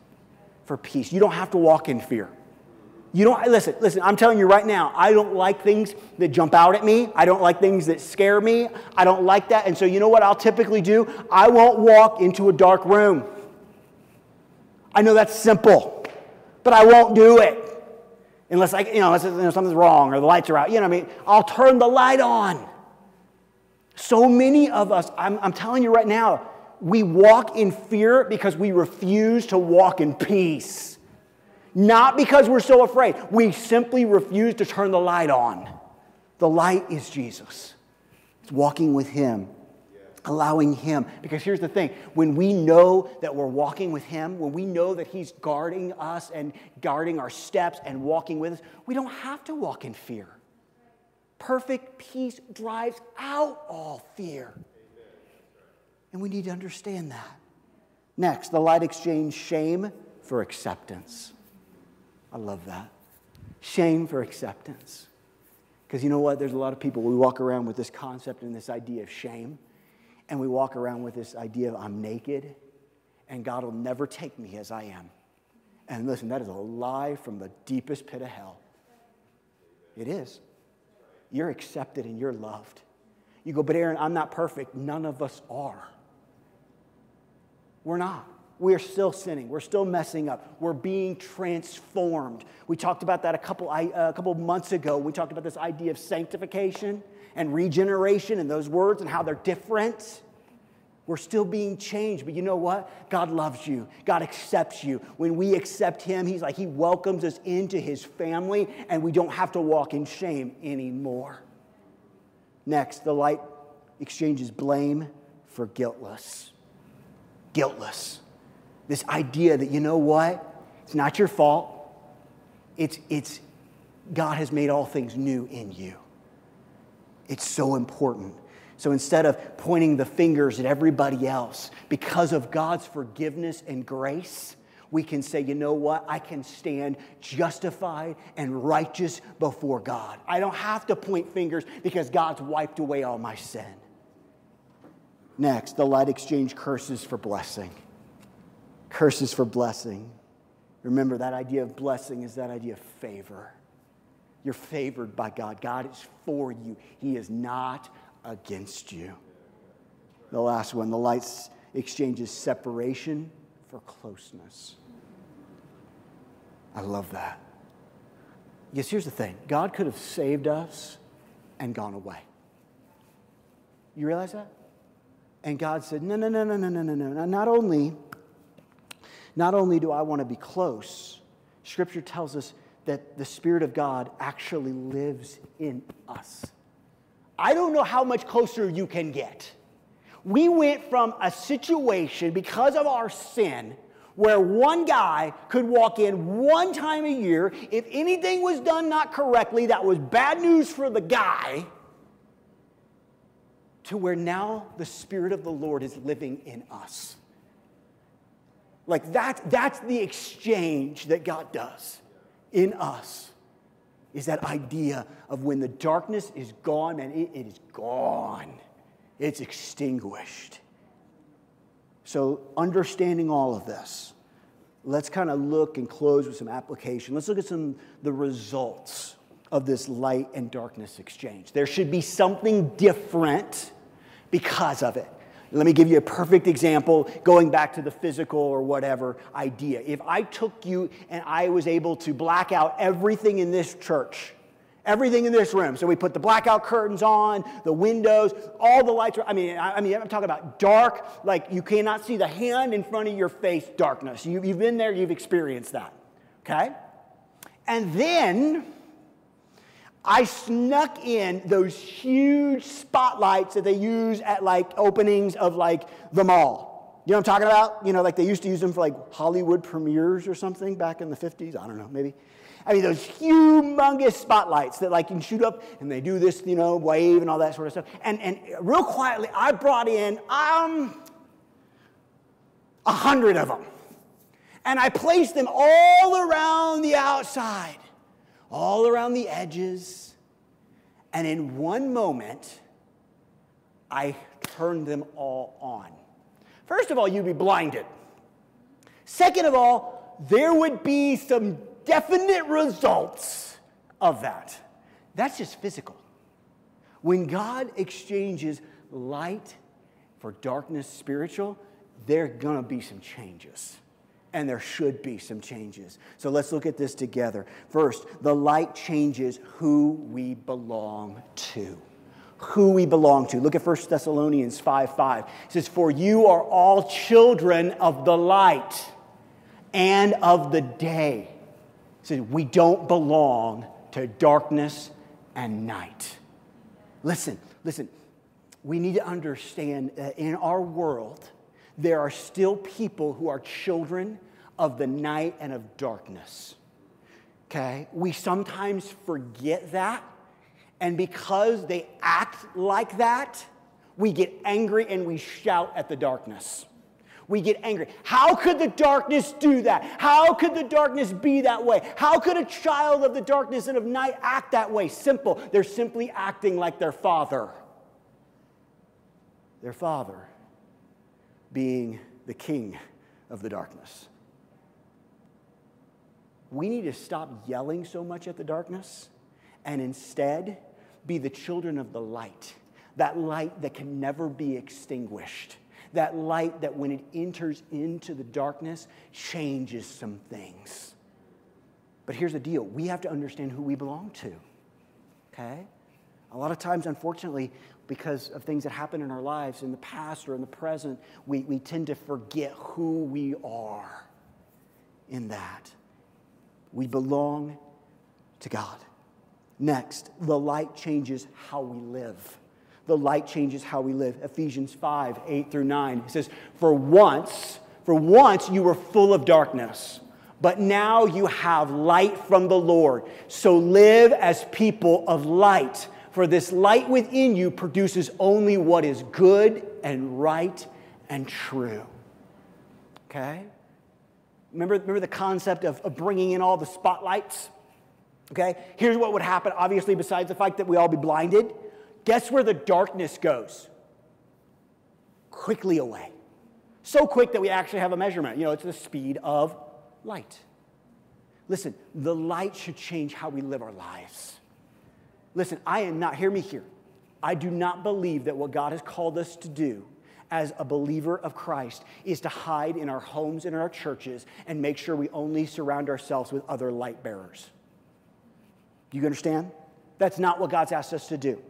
For peace. You don't have to walk in fear. You don't, listen, listen, I'm telling you right now, I don't like things that jump out at me. I don't like things that scare me. I don't like that. And so, you know what I'll typically do? I won't walk into a dark room. I know that's simple, but I won't do it. Unless, I, you know, unless you know, something's wrong or the lights are out. You know what I mean? I'll turn the light on. So many of us, I'm, I'm telling you right now, we walk in fear because we refuse to walk in peace. Not because we're so afraid. We simply refuse to turn the light on. The light is Jesus. It's walking with Him, allowing Him. Because here's the thing when we know that we're walking with Him, when we know that He's guarding us and guarding our steps and walking with us, we don't have to walk in fear. Perfect peace drives out all fear. And we need to understand that. Next, the light exchange shame for acceptance. I love that. Shame for acceptance. Because you know what? There's a lot of people, we walk around with this concept and this idea of shame, and we walk around with this idea of I'm naked, and God will never take me as I am. And listen, that is a lie from the deepest pit of hell. It is. You're accepted and you're loved. You go, but Aaron, I'm not perfect. None of us are. We're not we are still sinning. We're still messing up. We're being transformed. We talked about that a couple, uh, a couple months ago. We talked about this idea of sanctification and regeneration and those words and how they're different. We're still being changed, but you know what? God loves you. God accepts you. When we accept Him, He's like He welcomes us into His family, and we don't have to walk in shame anymore. Next, the light exchanges blame for guiltless. Guiltless. This idea that, you know what? It's not your fault. It's, it's God has made all things new in you. It's so important. So instead of pointing the fingers at everybody else, because of God's forgiveness and grace, we can say, you know what? I can stand justified and righteous before God. I don't have to point fingers because God's wiped away all my sin. Next, the light exchange curses for blessing curses for blessing. Remember, that idea of blessing is that idea of favor. You're favored by God. God is for you, He is not against you. The last one the lights exchanges separation for closeness. I love that. Yes, here's the thing God could have saved us and gone away. You realize that? And God said, No, no, no, no, no, no, no, no. Not only not only do I want to be close, Scripture tells us that the Spirit of God actually lives in us. I don't know how much closer you can get. We went from a situation because of our sin where one guy could walk in one time a year. If anything was done not correctly, that was bad news for the guy, to where now the Spirit of the Lord is living in us. Like that, that's the exchange that God does in us. Is that idea of when the darkness is gone, man, it, it is gone. It's extinguished. So, understanding all of this, let's kind of look and close with some application. Let's look at some the results of this light and darkness exchange. There should be something different because of it. Let me give you a perfect example going back to the physical or whatever idea. If I took you and I was able to black out everything in this church Everything in this room. So we put the blackout curtains on, the windows, all the lights. I mean, I, I mean, I'm talking about dark, like you cannot see the hand in front of your face, darkness. You, you've been there, you've experienced that. Okay? And then I snuck in those huge spotlights that they use at like openings of like the mall. You know what I'm talking about? You know, like they used to use them for like Hollywood premieres or something back in the 50s. I don't know, maybe. I mean, those humongous spotlights that like you can shoot up and they do this, you know, wave and all that sort of stuff. And, and real quietly, I brought in um, a hundred of them. And I placed them all around the outside, all around the edges. And in one moment, I turned them all on. First of all, you'd be blinded. Second of all, there would be some definite results of that. That's just physical. When God exchanges light for darkness spiritual, there are going to be some changes. And there should be some changes. So let's look at this together. First, the light changes who we belong to. Who we belong to. Look at 1 Thessalonians 5 5. It says, For you are all children of the light and of the day. It says, We don't belong to darkness and night. Listen, listen. We need to understand that in our world, there are still people who are children of the night and of darkness. Okay? We sometimes forget that. And because they act like that, we get angry and we shout at the darkness we get angry. How could the darkness do that? How could the darkness be that way? How could a child of the darkness and of night act that way? Simple. They're simply acting like their father. Their father being the king of the darkness. We need to stop yelling so much at the darkness and instead be the children of the light, that light that can never be extinguished that light that when it enters into the darkness changes some things. But here's the deal we have to understand who we belong to, okay? A lot of times, unfortunately, because of things that happen in our lives in the past or in the present, we, we tend to forget who we are in that. We belong to God. Next, the light changes how we live the light changes how we live. Ephesians 5 8 through 9. It says, For once, for once you were full of darkness, but now you have light from the Lord. So live as people of light, for this light within you produces only what is good and right and true. Okay? Remember, remember the concept of, of bringing in all the spotlights? Okay? Here's what would happen, obviously, besides the fact that we all be blinded guess where the darkness goes? Quickly away. So quick that we actually have a measurement. You know, it's the speed of light. Listen, the light should change how we live our lives. Listen, I am not, hear me here. I do not believe that what God has called us to do as a believer of Christ is to hide in our homes and in our churches and make sure we only surround ourselves with other light bearers. You understand? That's not what God's asked us to do.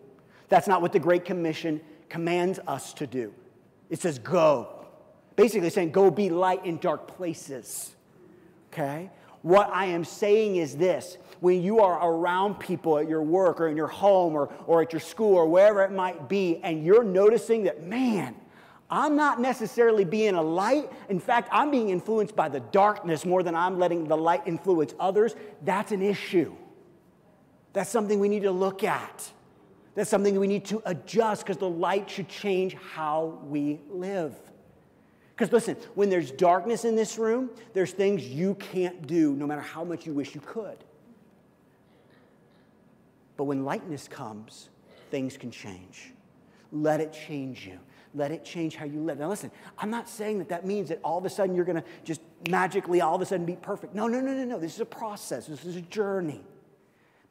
That's not what the Great Commission commands us to do. It says, go. Basically, saying, go be light in dark places. Okay? What I am saying is this when you are around people at your work or in your home or, or at your school or wherever it might be, and you're noticing that, man, I'm not necessarily being a light. In fact, I'm being influenced by the darkness more than I'm letting the light influence others. That's an issue. That's something we need to look at. That's something we need to adjust because the light should change how we live. Because listen, when there's darkness in this room, there's things you can't do no matter how much you wish you could. But when lightness comes, things can change. Let it change you. Let it change how you live. Now, listen, I'm not saying that that means that all of a sudden you're going to just magically all of a sudden be perfect. No, no, no, no, no. This is a process, this is a journey.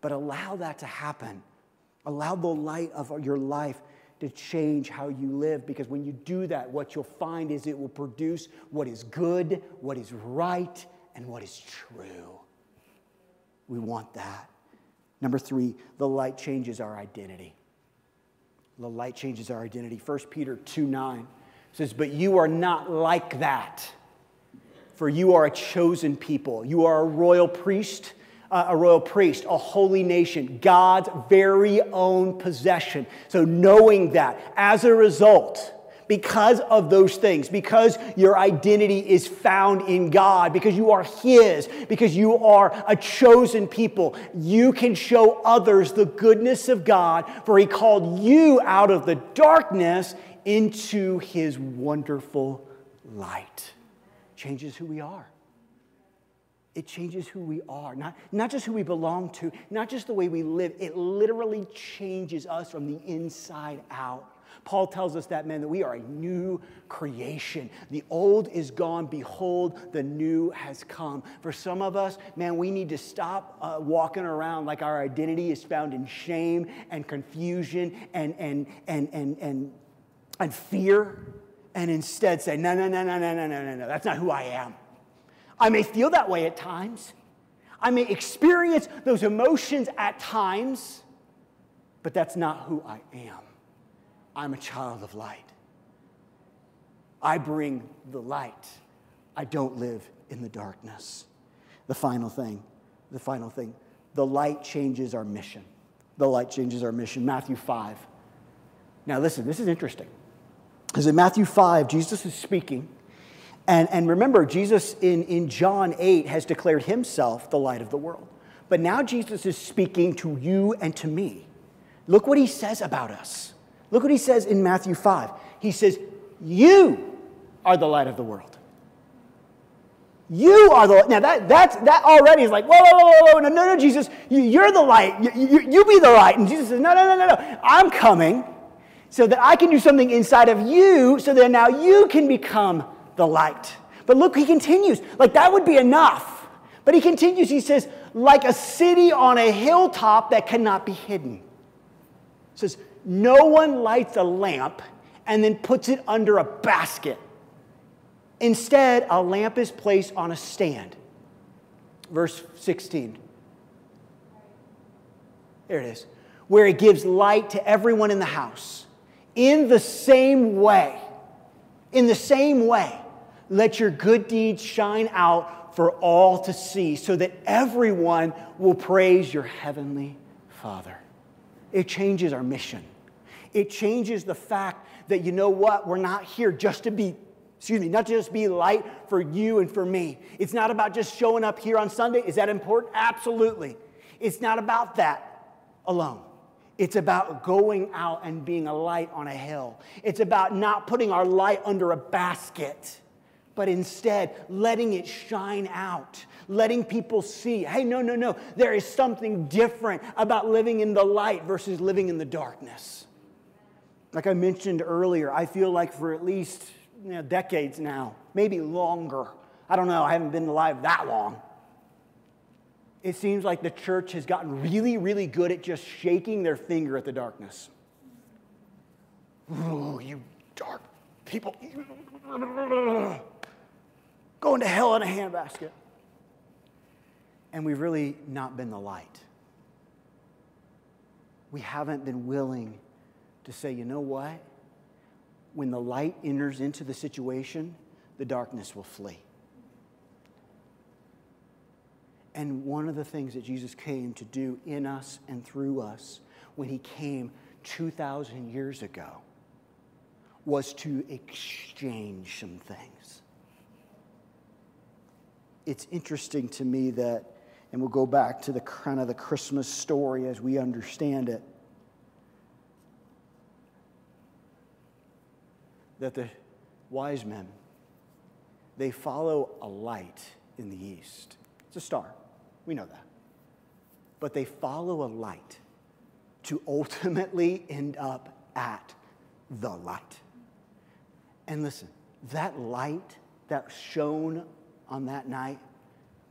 But allow that to happen Allow the light of your life to change how you live because when you do that, what you'll find is it will produce what is good, what is right, and what is true. We want that. Number three, the light changes our identity. The light changes our identity. 1 Peter 2 9 says, But you are not like that, for you are a chosen people. You are a royal priest uh, a royal priest, a holy nation, God's very own possession. So, knowing that as a result, because of those things, because your identity is found in God, because you are His, because you are a chosen people, you can show others the goodness of God, for He called you out of the darkness into His wonderful light. Changes who we are it changes who we are, not, not just who we belong to, not just the way we live. It literally changes us from the inside out. Paul tells us that, man, that we are a new creation. The old is gone. Behold, the new has come. For some of us, man, we need to stop uh, walking around like our identity is found in shame and confusion and, and, and, and, and, and fear, and instead say, no, no, no, no, no, no, no, no, no, that's not who I am. I may feel that way at times. I may experience those emotions at times, but that's not who I am. I'm a child of light. I bring the light. I don't live in the darkness. The final thing, the final thing, the light changes our mission. The light changes our mission. Matthew 5. Now, listen, this is interesting. Because in Matthew 5, Jesus is speaking and, and remember, Jesus in, in John 8 has declared himself the light of the world. But now Jesus is speaking to you and to me. Look what he says about us. Look what he says in Matthew 5. He says, You are the light of the world. You are the light. now that that's that already is like whoa whoa whoa whoa no no no Jesus you, are the light you, you, you be the light and Jesus says no no no no no I'm coming so that I can do something inside of you so that now you can become the light. But look, he continues, like that would be enough. But he continues, he says, like a city on a hilltop that cannot be hidden. He says, no one lights a lamp and then puts it under a basket. Instead, a lamp is placed on a stand. Verse 16. There it is. Where it gives light to everyone in the house. In the same way, in the same way, let your good deeds shine out for all to see, so that everyone will praise your heavenly Father. It changes our mission. It changes the fact that, you know what, we're not here just to be, excuse me, not just be light for you and for me. It's not about just showing up here on Sunday. Is that important? Absolutely. It's not about that alone. It's about going out and being a light on a hill. It's about not putting our light under a basket, but instead letting it shine out, letting people see hey, no, no, no, there is something different about living in the light versus living in the darkness. Like I mentioned earlier, I feel like for at least you know, decades now, maybe longer, I don't know, I haven't been alive that long it seems like the church has gotten really, really good at just shaking their finger at the darkness. Ooh, you dark people. Going to hell in a handbasket. And we've really not been the light. We haven't been willing to say, you know what? When the light enters into the situation, the darkness will flee. And one of the things that Jesus came to do in us and through us when he came 2,000 years ago was to exchange some things. It's interesting to me that, and we'll go back to the kind of the Christmas story as we understand it, that the wise men, they follow a light in the east. It's a star. We know that. But they follow a light to ultimately end up at the light. And listen, that light that shone on that night,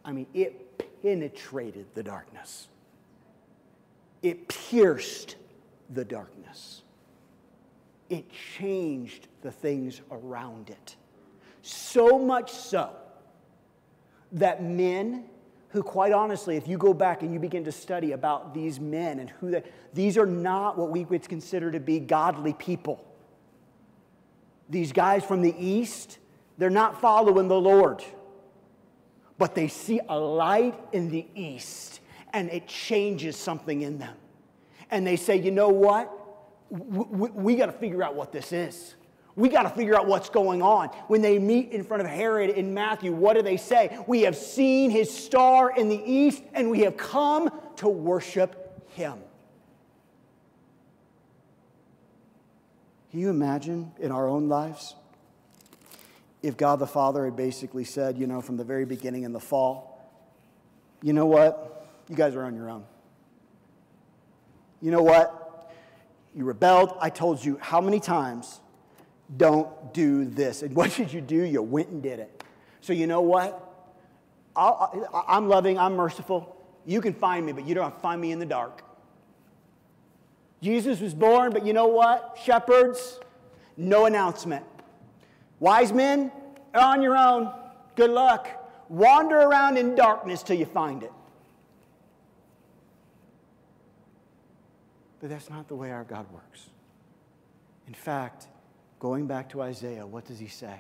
I mean, it penetrated the darkness. It pierced the darkness. It changed the things around it. So much so that men who, quite honestly, if you go back and you begin to study about these men and who they, these are not what we would consider to be godly people. These guys from the east, they're not following the Lord, but they see a light in the east and it changes something in them. And they say, you know what? We, we, we got to figure out what this is. We got to figure out what's going on. When they meet in front of Herod in Matthew, what do they say? We have seen his star in the east and we have come to worship him. Can you imagine in our own lives if God the Father had basically said, you know, from the very beginning in the fall, you know what? You guys are on your own. You know what? You rebelled. I told you how many times don't do this. And what did you do? You went and did it. So, you know what? i am loving, I'm merciful. You can find me, but you don't have to find me in the dark. Jesus was born, but you know what? Shepherds, no announcement. Wise men, on your own. Good luck. Wander around in darkness till you find it. But that's not the way our God works. In fact, Going back to Isaiah, what does he say?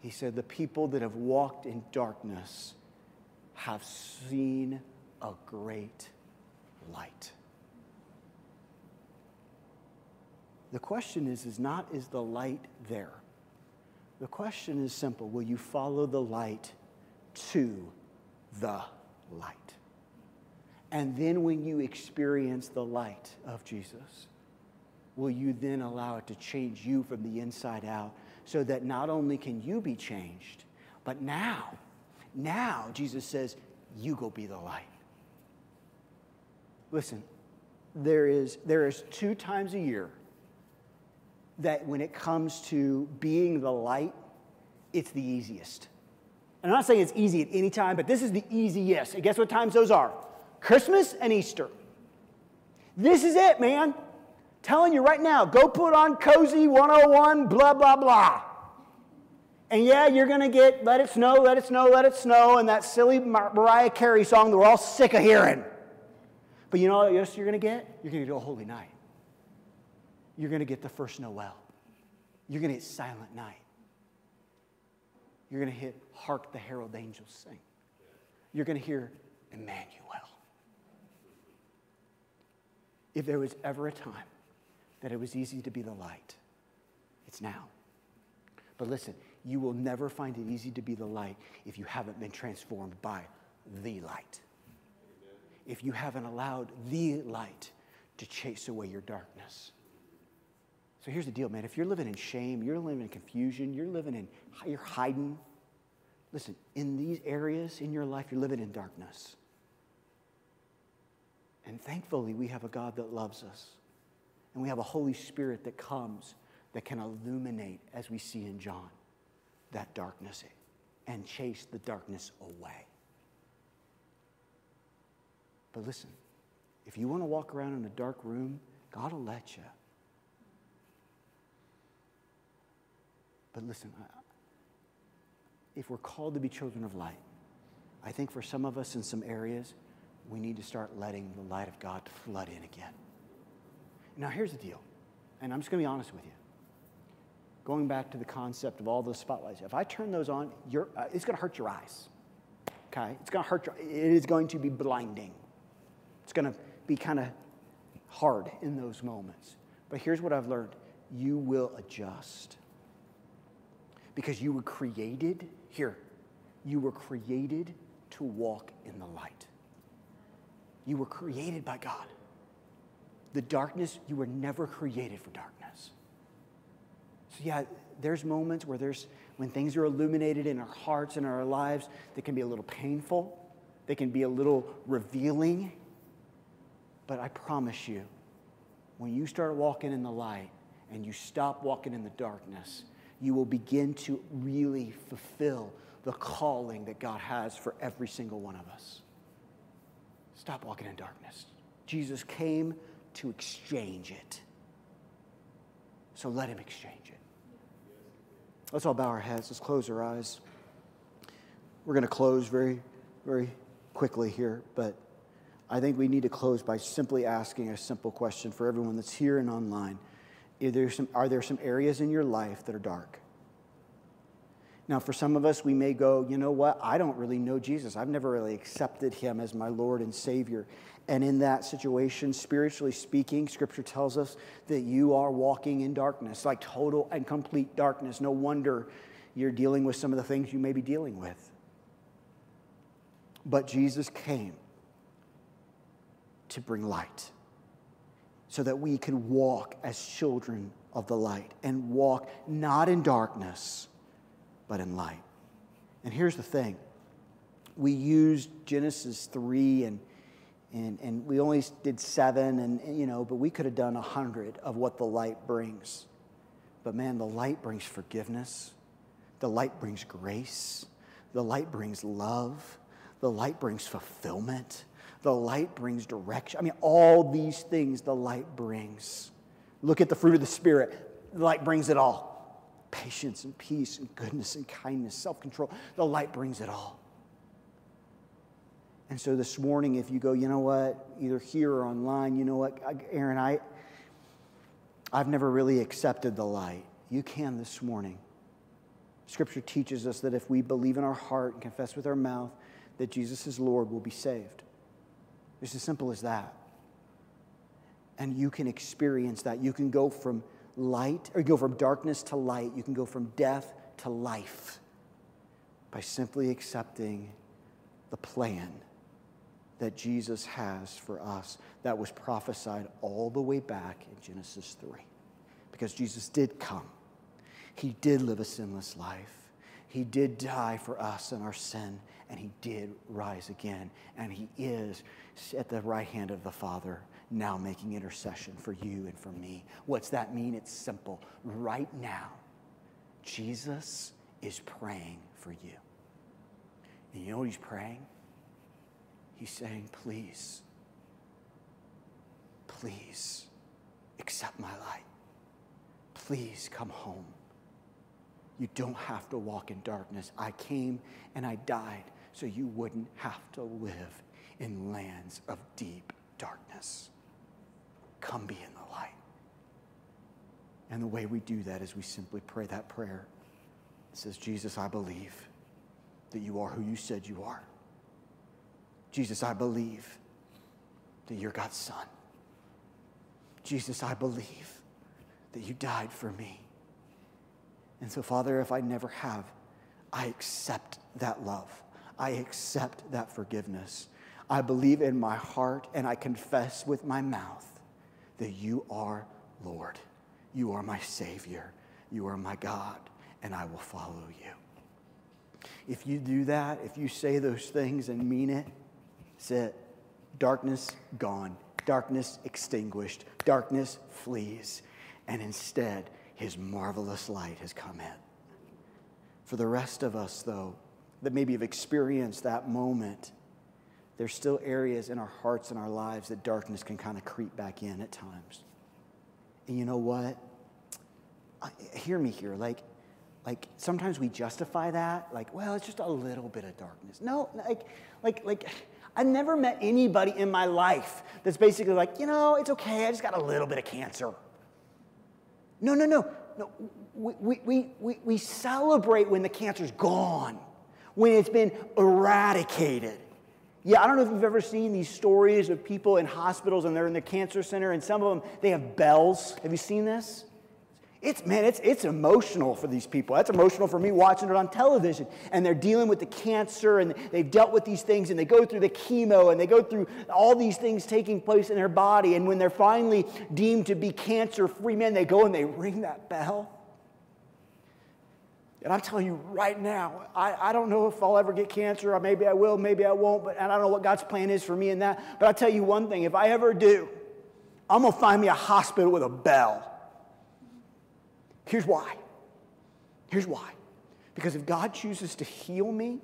He said, The people that have walked in darkness have seen a great light. The question is, is not is the light there? The question is simple will you follow the light to the light? And then when you experience the light of Jesus, will you then allow it to change you from the inside out so that not only can you be changed, but now, now, Jesus says, you go be the light. Listen, there is, there is two times a year that when it comes to being the light, it's the easiest. And I'm not saying it's easy at any time, but this is the easiest. And guess what times those are? Christmas and Easter. This is it, man. Telling you right now, go put on Cozy 101, blah, blah, blah. And yeah, you're going to get Let It Snow, Let It Snow, Let It Snow, and that silly Mar- Mariah Carey song that we're all sick of hearing. But you know what else you're going to get? You're going to get a holy night. You're going to get the first Noel. You're going to get Silent Night. You're going to hit Hark the Herald Angels Sing. You're going to hear Emmanuel. If there was ever a time that it was easy to be the light. It's now. But listen, you will never find it easy to be the light if you haven't been transformed by the light. If you haven't allowed the light to chase away your darkness. So here's the deal, man. If you're living in shame, you're living in confusion, you're living in, you're hiding. Listen, in these areas in your life, you're living in darkness. And thankfully, we have a God that loves us. And we have a Holy Spirit that comes that can illuminate, as we see in John, that darkness and chase the darkness away. But listen, if you want to walk around in a dark room, God will let you. But listen, if we're called to be children of light, I think for some of us in some areas, we need to start letting the light of God flood in again. Now, here's the deal, and I'm just going to be honest with you. Going back to the concept of all those spotlights, if I turn those on, uh, it's going to hurt your eyes. Okay? It's going to hurt your, it is going to be blinding. It's going to be kind of hard in those moments. But here's what I've learned you will adjust. Because you were created, here, you were created to walk in the light. You were created by God. The darkness, you were never created for darkness. So, yeah, there's moments where there's, when things are illuminated in our hearts and our lives, they can be a little painful, they can be a little revealing. But I promise you, when you start walking in the light and you stop walking in the darkness, you will begin to really fulfill the calling that God has for every single one of us. Stop walking in darkness. Jesus came to exchange it. So let him exchange it. Let's all bow our heads. Let's close our eyes. We're going to close very very quickly here, but I think we need to close by simply asking a simple question for everyone that's here and online. There some, are there some areas in your life that are dark? Now, for some of us, we may go, you know what? I don't really know Jesus. I've never really accepted him as my Lord and Savior. And in that situation, spiritually speaking, Scripture tells us that you are walking in darkness, like total and complete darkness. No wonder you're dealing with some of the things you may be dealing with. But Jesus came to bring light so that we can walk as children of the light and walk not in darkness but in light. And here's the thing. We used Genesis 3 and and, and we only did seven and, you know but we could have done a hundred of what the light brings. But man the light brings forgiveness. The light brings grace. The light brings love. The light brings fulfillment the light brings direction i mean all these things the light brings look at the fruit of the spirit the light brings it all patience and peace and goodness and kindness, self control. The light brings it all. And so this morning, if you go, you know what, either here or online, you know what, Aaron, I, I've never really accepted the light. You can this morning. Scripture teaches us that if we believe in our heart and confess with our mouth that Jesus is Lord, we'll be saved. It's as simple as that. And you can experience that. You can go from light, or you go from darkness to light. You can go from death to life by simply accepting the plan that Jesus has for us that was prophesied all the way back in Genesis 3. Because Jesus did come, He did live a sinless life. He did die for us and our sin, and He did rise again, and He is at the right hand of the Father now making intercession for you and for me. What's that mean? It's simple. Right now, Jesus is praying for you. And you know what he's praying? He's saying, please, please accept my light. Please come home. You don't have to walk in darkness. I came and I died so you wouldn't have to live in lands of deep darkness. Come be in the light. And the way we do that is we simply pray that prayer. It says, Jesus, I believe that you are who you said you are. Jesus, I believe that you're God's son. Jesus, I believe that you died for me. And so, Father, if I never have, I accept that love. I accept that forgiveness. I believe in my heart and I confess with my mouth that you are Lord. You are my Savior. You are my God, and I will follow you. If you do that, if you say those things and mean it, it. Darkness gone, darkness extinguished, darkness flees, and instead, his marvelous light has come in. For the rest of us, though, that maybe have experienced that moment, there's still areas in our hearts and our lives that darkness can kind of creep back in at times. And you know what? I, hear me here. Like, like sometimes we justify that. Like, well, it's just a little bit of darkness. No, like, like, like. I've never met anybody in my life that's basically like, you know, it's okay. I just got a little bit of cancer. No, no, no. no. We, we, we, we celebrate when the cancer's gone, when it's been eradicated. Yeah, I don't know if you've ever seen these stories of people in hospitals and they're in the cancer center, and some of them they have bells. Have you seen this? It's man, it's it's emotional for these people. That's emotional for me watching it on television. And they're dealing with the cancer and they've dealt with these things and they go through the chemo and they go through all these things taking place in their body. And when they're finally deemed to be cancer free, man, they go and they ring that bell. And I'm telling you right now, I, I don't know if I'll ever get cancer, or maybe I will, maybe I won't, but I don't know what God's plan is for me in that. But I'll tell you one thing if I ever do, I'm gonna find me a hospital with a bell. Here's why. Here's why. Because if God chooses to heal me,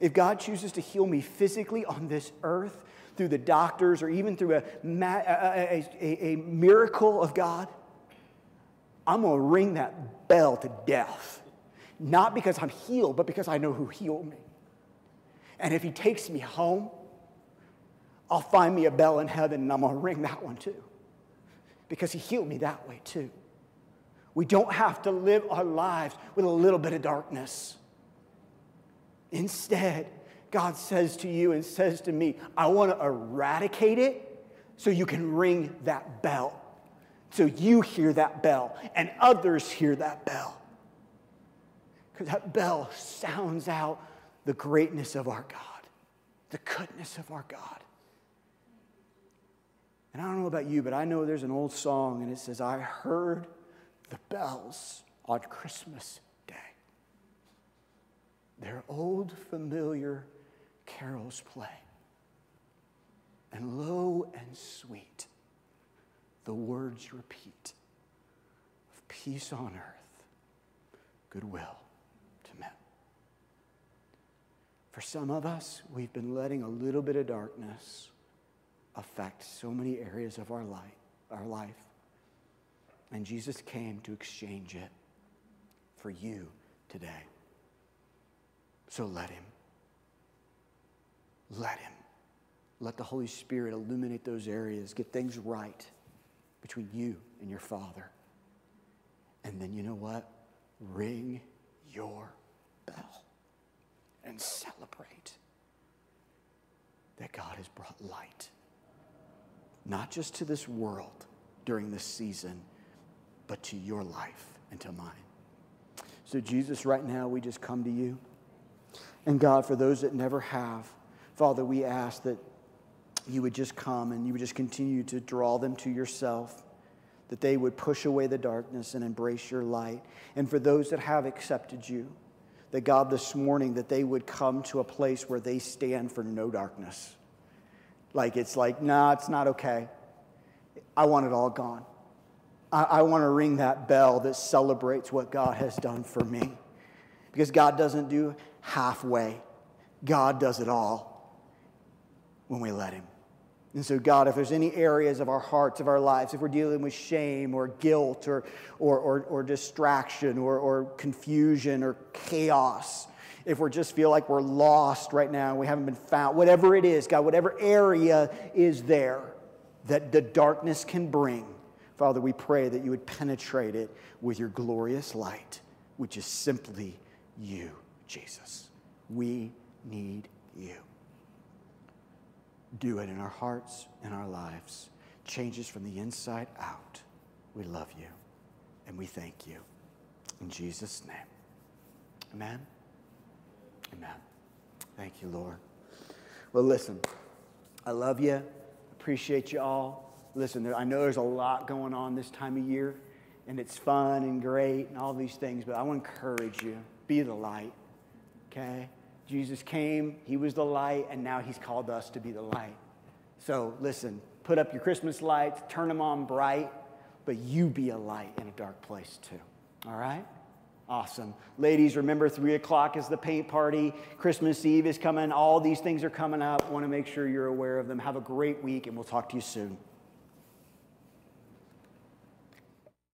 if God chooses to heal me physically on this earth through the doctors or even through a, a, a, a miracle of God, I'm going to ring that bell to death. Not because I'm healed, but because I know who healed me. And if he takes me home, I'll find me a bell in heaven and I'm going to ring that one too. Because he healed me that way too. We don't have to live our lives with a little bit of darkness. Instead, God says to you and says to me, I want to eradicate it so you can ring that bell. So you hear that bell and others hear that bell. Because that bell sounds out the greatness of our God, the goodness of our God. And I don't know about you, but I know there's an old song and it says, I heard the bells on Christmas Day. Their old familiar carols play. And low and sweet, the words repeat of peace on earth, goodwill to men. For some of us, we've been letting a little bit of darkness affect so many areas of our life, our life. And Jesus came to exchange it for you today. So let him. Let him. Let the Holy Spirit illuminate those areas, get things right between you and your Father. And then you know what? Ring your bell and celebrate that God has brought light, not just to this world during this season, but to your life and to mine. So, Jesus, right now, we just come to you. And God, for those that never have, Father, we ask that you would just come and you would just continue to draw them to yourself, that they would push away the darkness and embrace your light. And for those that have accepted you, that God, this morning, that they would come to a place where they stand for no darkness. Like it's like, nah, it's not okay. I want it all gone. I, I want to ring that bell that celebrates what God has done for me. Because God doesn't do halfway, God does it all when we let Him. And so, God, if there's any areas of our hearts, of our lives, if we're dealing with shame or guilt or, or, or, or distraction or, or confusion or chaos, if we just feel like we're lost right now, we haven't been found, whatever it is, God, whatever area is there that the darkness can bring, Father, we pray that you would penetrate it with your glorious light, which is simply you, Jesus. We need you do it in our hearts and our lives. Changes from the inside out. We love you and we thank you. In Jesus' name. Amen. Amen. Thank you, Lord. Well, listen, I love you. Appreciate you all. Listen, I know there's a lot going on this time of year, and it's fun and great and all these things, but I want to encourage you be the light, okay? Jesus came, He was the light, and now He's called us to be the light. So listen, put up your Christmas lights, turn them on bright, but you be a light in a dark place too. All right? Awesome. Ladies, remember 3 o'clock is the paint party. Christmas Eve is coming. All these things are coming up. Want to make sure you're aware of them. Have a great week, and we'll talk to you soon.